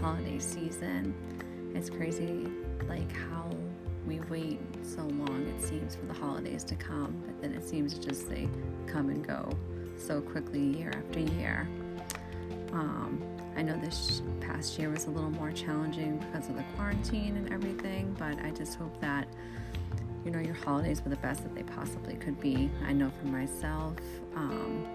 holiday season. It's crazy, like how we wait so long, it seems, for the holidays to come, but then it seems just they come and go so quickly year after year. Um, I know this past year was a little more challenging because of the quarantine and everything, but I just hope that you know your holidays were the best that they possibly could be. I know for myself, um,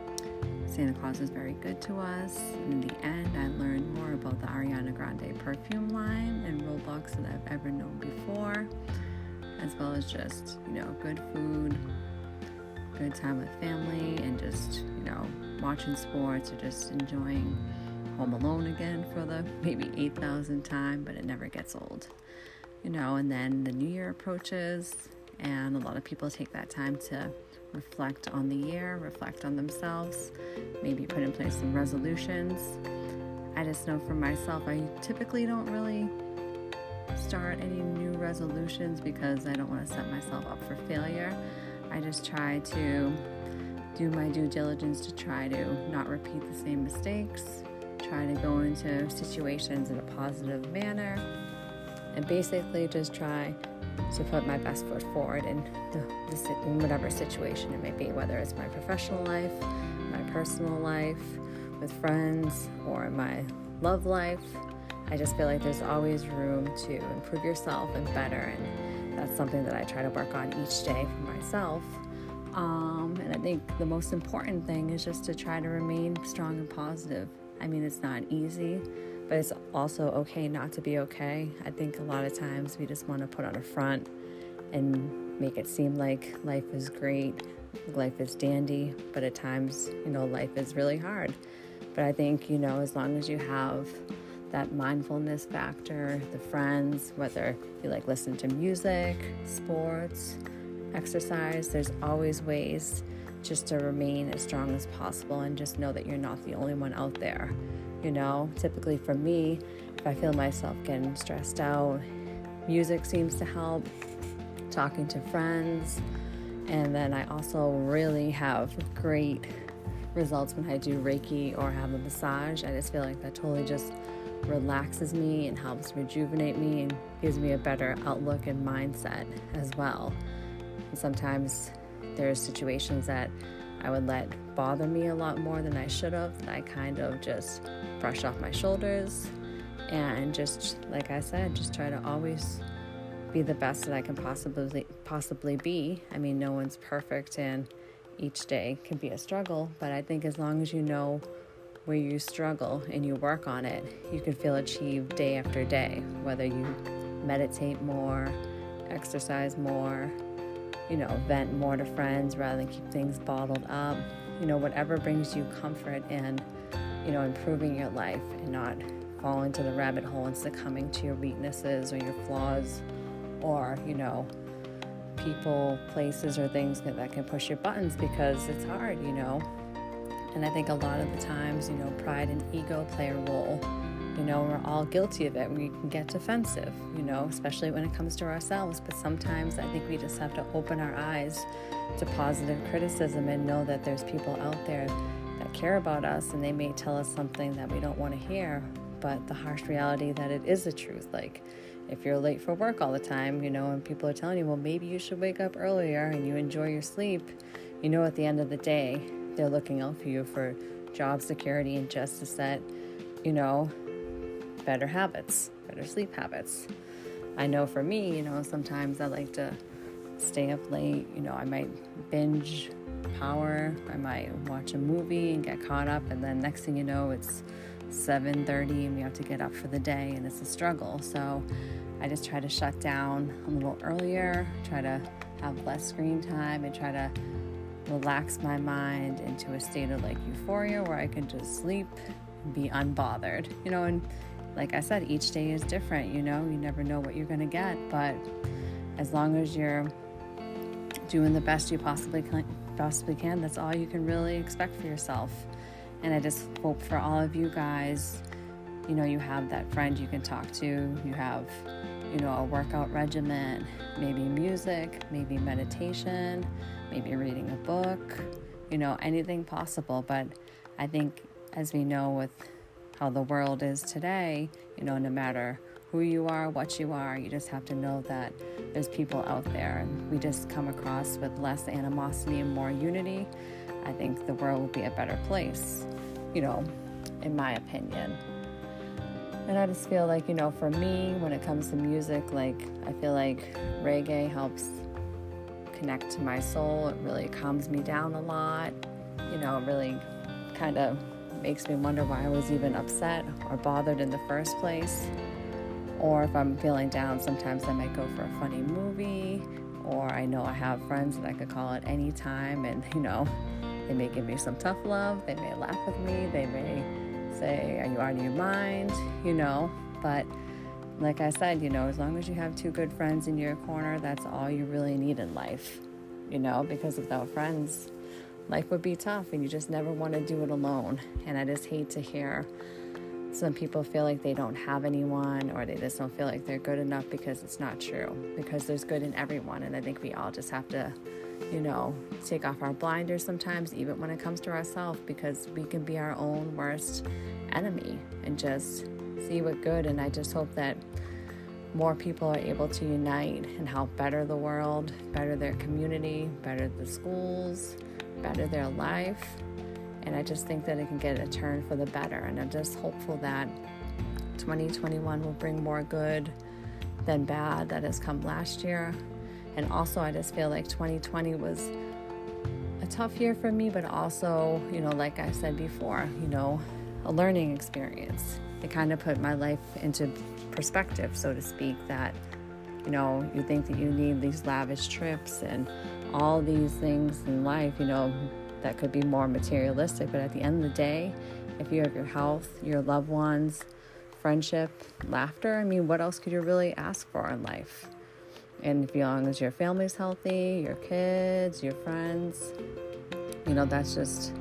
Santa Claus was very good to us. In the end, I learned more about the Ariana Grande perfume line and Roblox than I've ever known before, as well as just, you know, good food, good time with family, and just, you know, watching sports or just enjoying Home Alone again for the maybe 8,000th time, but it never gets old. You know, and then the new year approaches, and a lot of people take that time to reflect on the year, reflect on themselves, maybe put in place some resolutions. I just know for myself, I typically don't really start any new resolutions because I don't want to set myself up for failure. I just try to do my due diligence to try to not repeat the same mistakes, try to go into situations in a positive manner, and basically just try to put my best foot forward in, the, in whatever situation it may be, whether it's my professional life, my personal life, with friends, or my love life. I just feel like there's always room to improve yourself and better, and that's something that I try to work on each day for myself. Um, and I think the most important thing is just to try to remain strong and positive. I mean, it's not easy but it's also okay not to be okay. I think a lot of times we just want to put on a front and make it seem like life is great, life is dandy, but at times, you know, life is really hard. But I think, you know, as long as you have that mindfulness factor, the friends, whether you like listen to music, sports, exercise, there's always ways just to remain as strong as possible and just know that you're not the only one out there. You know, typically for me, if I feel myself getting stressed out, music seems to help, talking to friends, and then I also really have great results when I do Reiki or have a massage. I just feel like that totally just relaxes me and helps rejuvenate me and gives me a better outlook and mindset as well. And sometimes there's situations that I would let bother me a lot more than I should have. I kind of just brush off my shoulders and just, like I said, just try to always be the best that I can possibly possibly be. I mean, no one's perfect, and each day can be a struggle. But I think as long as you know where you struggle and you work on it, you can feel achieved day after day. Whether you meditate more, exercise more, you know, vent more to friends rather than keep things bottled up. You know, whatever brings you comfort and, you know, improving your life and not fall into the rabbit hole and succumbing to your weaknesses or your flaws or, you know, people, places, or things that can push your buttons because it's hard, you know. And I think a lot of the times, you know, pride and ego play a role you know, we're all guilty of it. We can get defensive, you know, especially when it comes to ourselves. But sometimes I think we just have to open our eyes to positive criticism and know that there's people out there that care about us and they may tell us something that we don't want to hear. But the harsh reality that it is the truth. Like, if you're late for work all the time, you know, and people are telling you, well, maybe you should wake up earlier and you enjoy your sleep, you know, at the end of the day, they're looking out for you for job security and justice that, you know, better habits, better sleep habits. I know for me, you know, sometimes I like to stay up late. You know, I might binge power. I might watch a movie and get caught up, and then next thing you know, it's 7:30 and we have to get up for the day, and it's a struggle. So I just try to shut down a little earlier, try to have less screen time, and try to relax my mind into a state of like euphoria where I can just sleep be unbothered. You know, and like I said, each day is different, you know, you never know what you're going to get, but as long as you're doing the best you possibly can, possibly can, that's all you can really expect for yourself. And I just hope for all of you guys, you know, you have that friend you can talk to, you have, you know, a workout regimen, maybe music, maybe meditation, maybe reading a book, you know, anything possible. But I think, as we know, with how the world is today, you know, no matter who you are, what you are, you just have to know that there's people out there and we just come across with less animosity and more unity. I think the world will be a better place, you know, in my opinion. And I just feel like, you know, for me, when it comes to music, like, I feel like reggae helps connect to my soul. It really calms me down a lot. You know, it really kind of makes me wonder why I was even upset or bothered in the first place. Or if I'm feeling down, sometimes I might go for a funny movie, or I know I have friends that I could call at any time, and you know, they may give me some tough love, they may laugh with me, they may say, Are you out of your mind? You know, but like I said, you know, as long as you have two good friends in your corner, that's all you really need in life, you know, because without friends, life would be tough and you just never want to do it alone. And I just hate to hear some people feel like they don't have anyone or they just don't feel like they're good enough because it's not true, because there's good in everyone. And I think we all just have to, you know, take off our blinders sometimes, even when it comes to ourselves, because we can be our own worst enemy and just see what good. And I just hope that more people are able to unite and help better the world, better their community, better the schools, better their life. And I just think that it can get a turn for the better. And I'm just hopeful that 2021 will bring more good than bad that has come last year. And also, I just feel like 2020 was a tough year for me, but also, you know, like I said before, you know, a learning experience. It kind of put my life into perspective, so to speak, that, you know, you think that you need these lavish trips and all these things in life, you know, that could be more materialistic. But at the end of the day, if you have your health, your loved ones, friendship, laughter, I mean, what else could you really ask for in life? And as long as your family's healthy, your kids, your friends, you know, that's just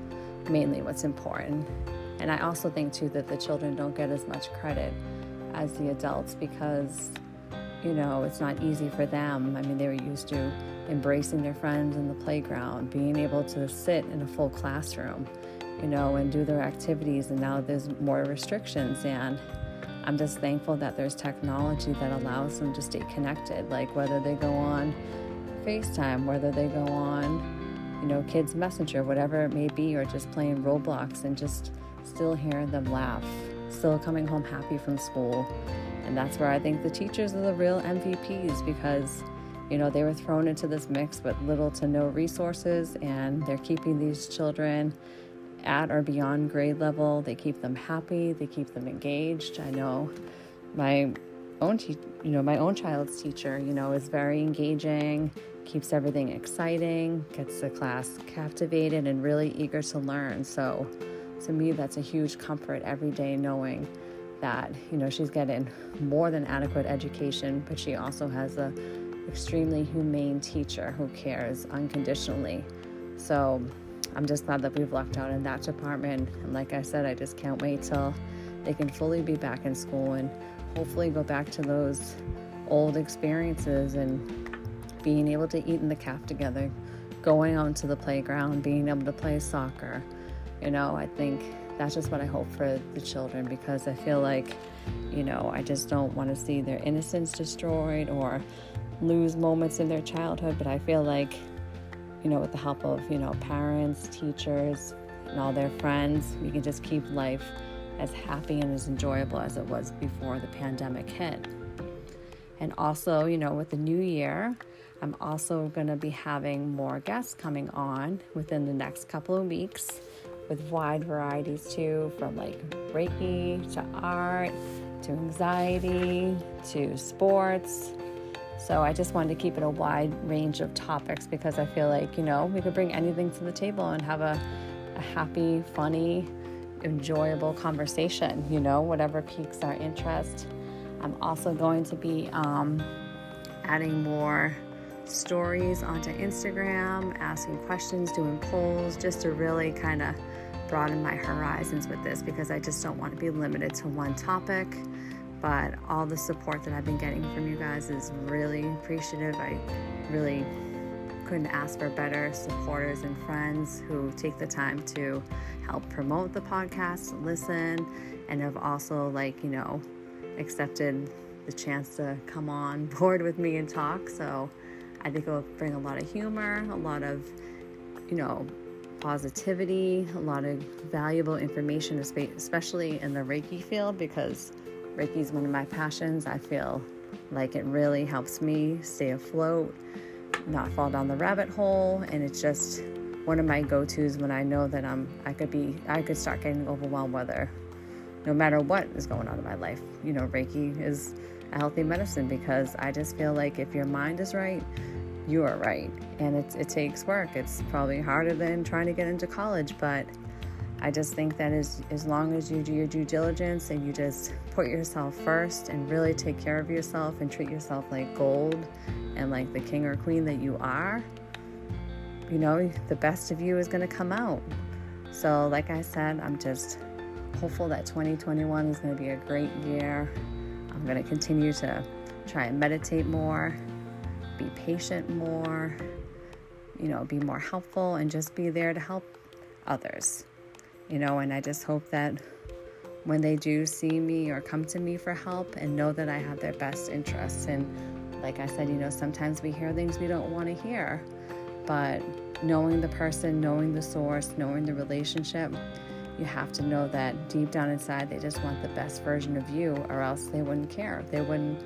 mainly what's important. And I also think, too, that the children don't get as much credit as the adults because, you know, it's not easy for them. I mean, they were used to embracing their friends in the playground, being able to sit in a full classroom, you know, and do their activities. And now there's more restrictions. And I'm just thankful that there's technology that allows them to stay connected, like whether they go on FaceTime, whether they go on, you know, Kids Messenger, whatever it may be, or just playing Roblox and just still hearing them laugh, still coming home happy from school. And that's where I think the teachers are the real MVPs because you know, they were thrown into this mix with little to no resources, and they're keeping these children at or beyond grade level. They keep them happy, they keep them engaged. I know my own, te- you know, my own child's teacher, you know, is very engaging, keeps everything exciting, gets the class captivated and really eager to learn. So, to me, that's a huge comfort every day knowing that, you know, she's getting more than adequate education, but she also has a extremely humane teacher who cares unconditionally. So I'm just glad that we've lucked out in that department. And like I said, I just can't wait till they can fully be back in school and hopefully go back to those old experiences and being able to eat in the calf together, going out to the playground, being able to play soccer. You know, I think that's just what I hope for the children because I feel like, you know, I just don't want to see their innocence destroyed or lose moments in their childhood, but I feel like, you know, with the help of, you know, parents, teachers, and all their friends, we can just keep life as happy and as enjoyable as it was before the pandemic hit. And also, you know, with the new year, I'm also going to be having more guests coming on within the next couple of weeks with wide varieties too, from like Reiki to art to anxiety to sports so I just wanted to keep it a wide range of topics because I feel like, you know, we could bring anything to the table and have a, a happy, funny, enjoyable conversation, you know, whatever piques our interest. I'm also going to be um, adding more stories onto Instagram, asking questions, doing polls, just to really kind of broaden my horizons with this because I just don't want to be limited to one topic but all the support that I've been getting from you guys is really appreciative. I really couldn't ask for better supporters and friends who take the time to help promote the podcast, listen, and have also, like, you know, accepted the chance to come on board with me and talk. So I think it will bring a lot of humor, a lot of, you know, positivity, a lot of valuable information, especially in the Reiki field, because Reiki is one of my passions. I feel like it really helps me stay afloat, not fall down the rabbit hole, and it's just one of my go-tos when I know that I'm I could be I could start getting overwhelmed whether no matter what is going on in my life. You know, Reiki is a healthy medicine because I just feel like if your mind is right, you are right. And it, it takes work. It's probably harder than trying to get into college, but I just think that as, as long as you do your due diligence and you just put yourself first and really take care of yourself and treat yourself like gold and like the king or queen that you are, you know, the best of you is going to come out. So, like I said, I'm just hopeful that 2021 is going to be a great year. I'm going to continue to try and meditate more, be patient more, you know, be more helpful, and just be there to help others. You know, and I just hope that when they do see me or come to me for help and know that I have their best interests. And like I said, you know, sometimes we hear things we don't want to hear, but knowing the person, knowing the source, knowing the relationship, you have to know that deep down inside they just want the best version of you, or else they wouldn't care. They wouldn't,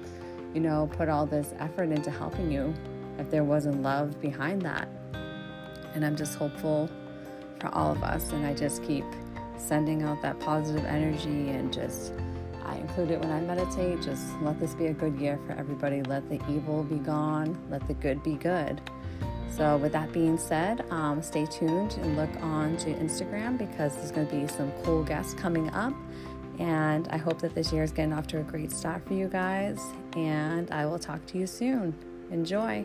you know, put all this effort into helping you if there wasn't love behind that. And I'm just hopeful for all of us, and I just keep sending out that positive energy and just. I include it when I meditate. Just let this be a good year for everybody. Let the evil be gone. Let the good be good. So, with that being said, um, stay tuned and look on to Instagram because there's going to be some cool guests coming up. And I hope that this year is getting off to a great start for you guys. And I will talk to you soon. Enjoy.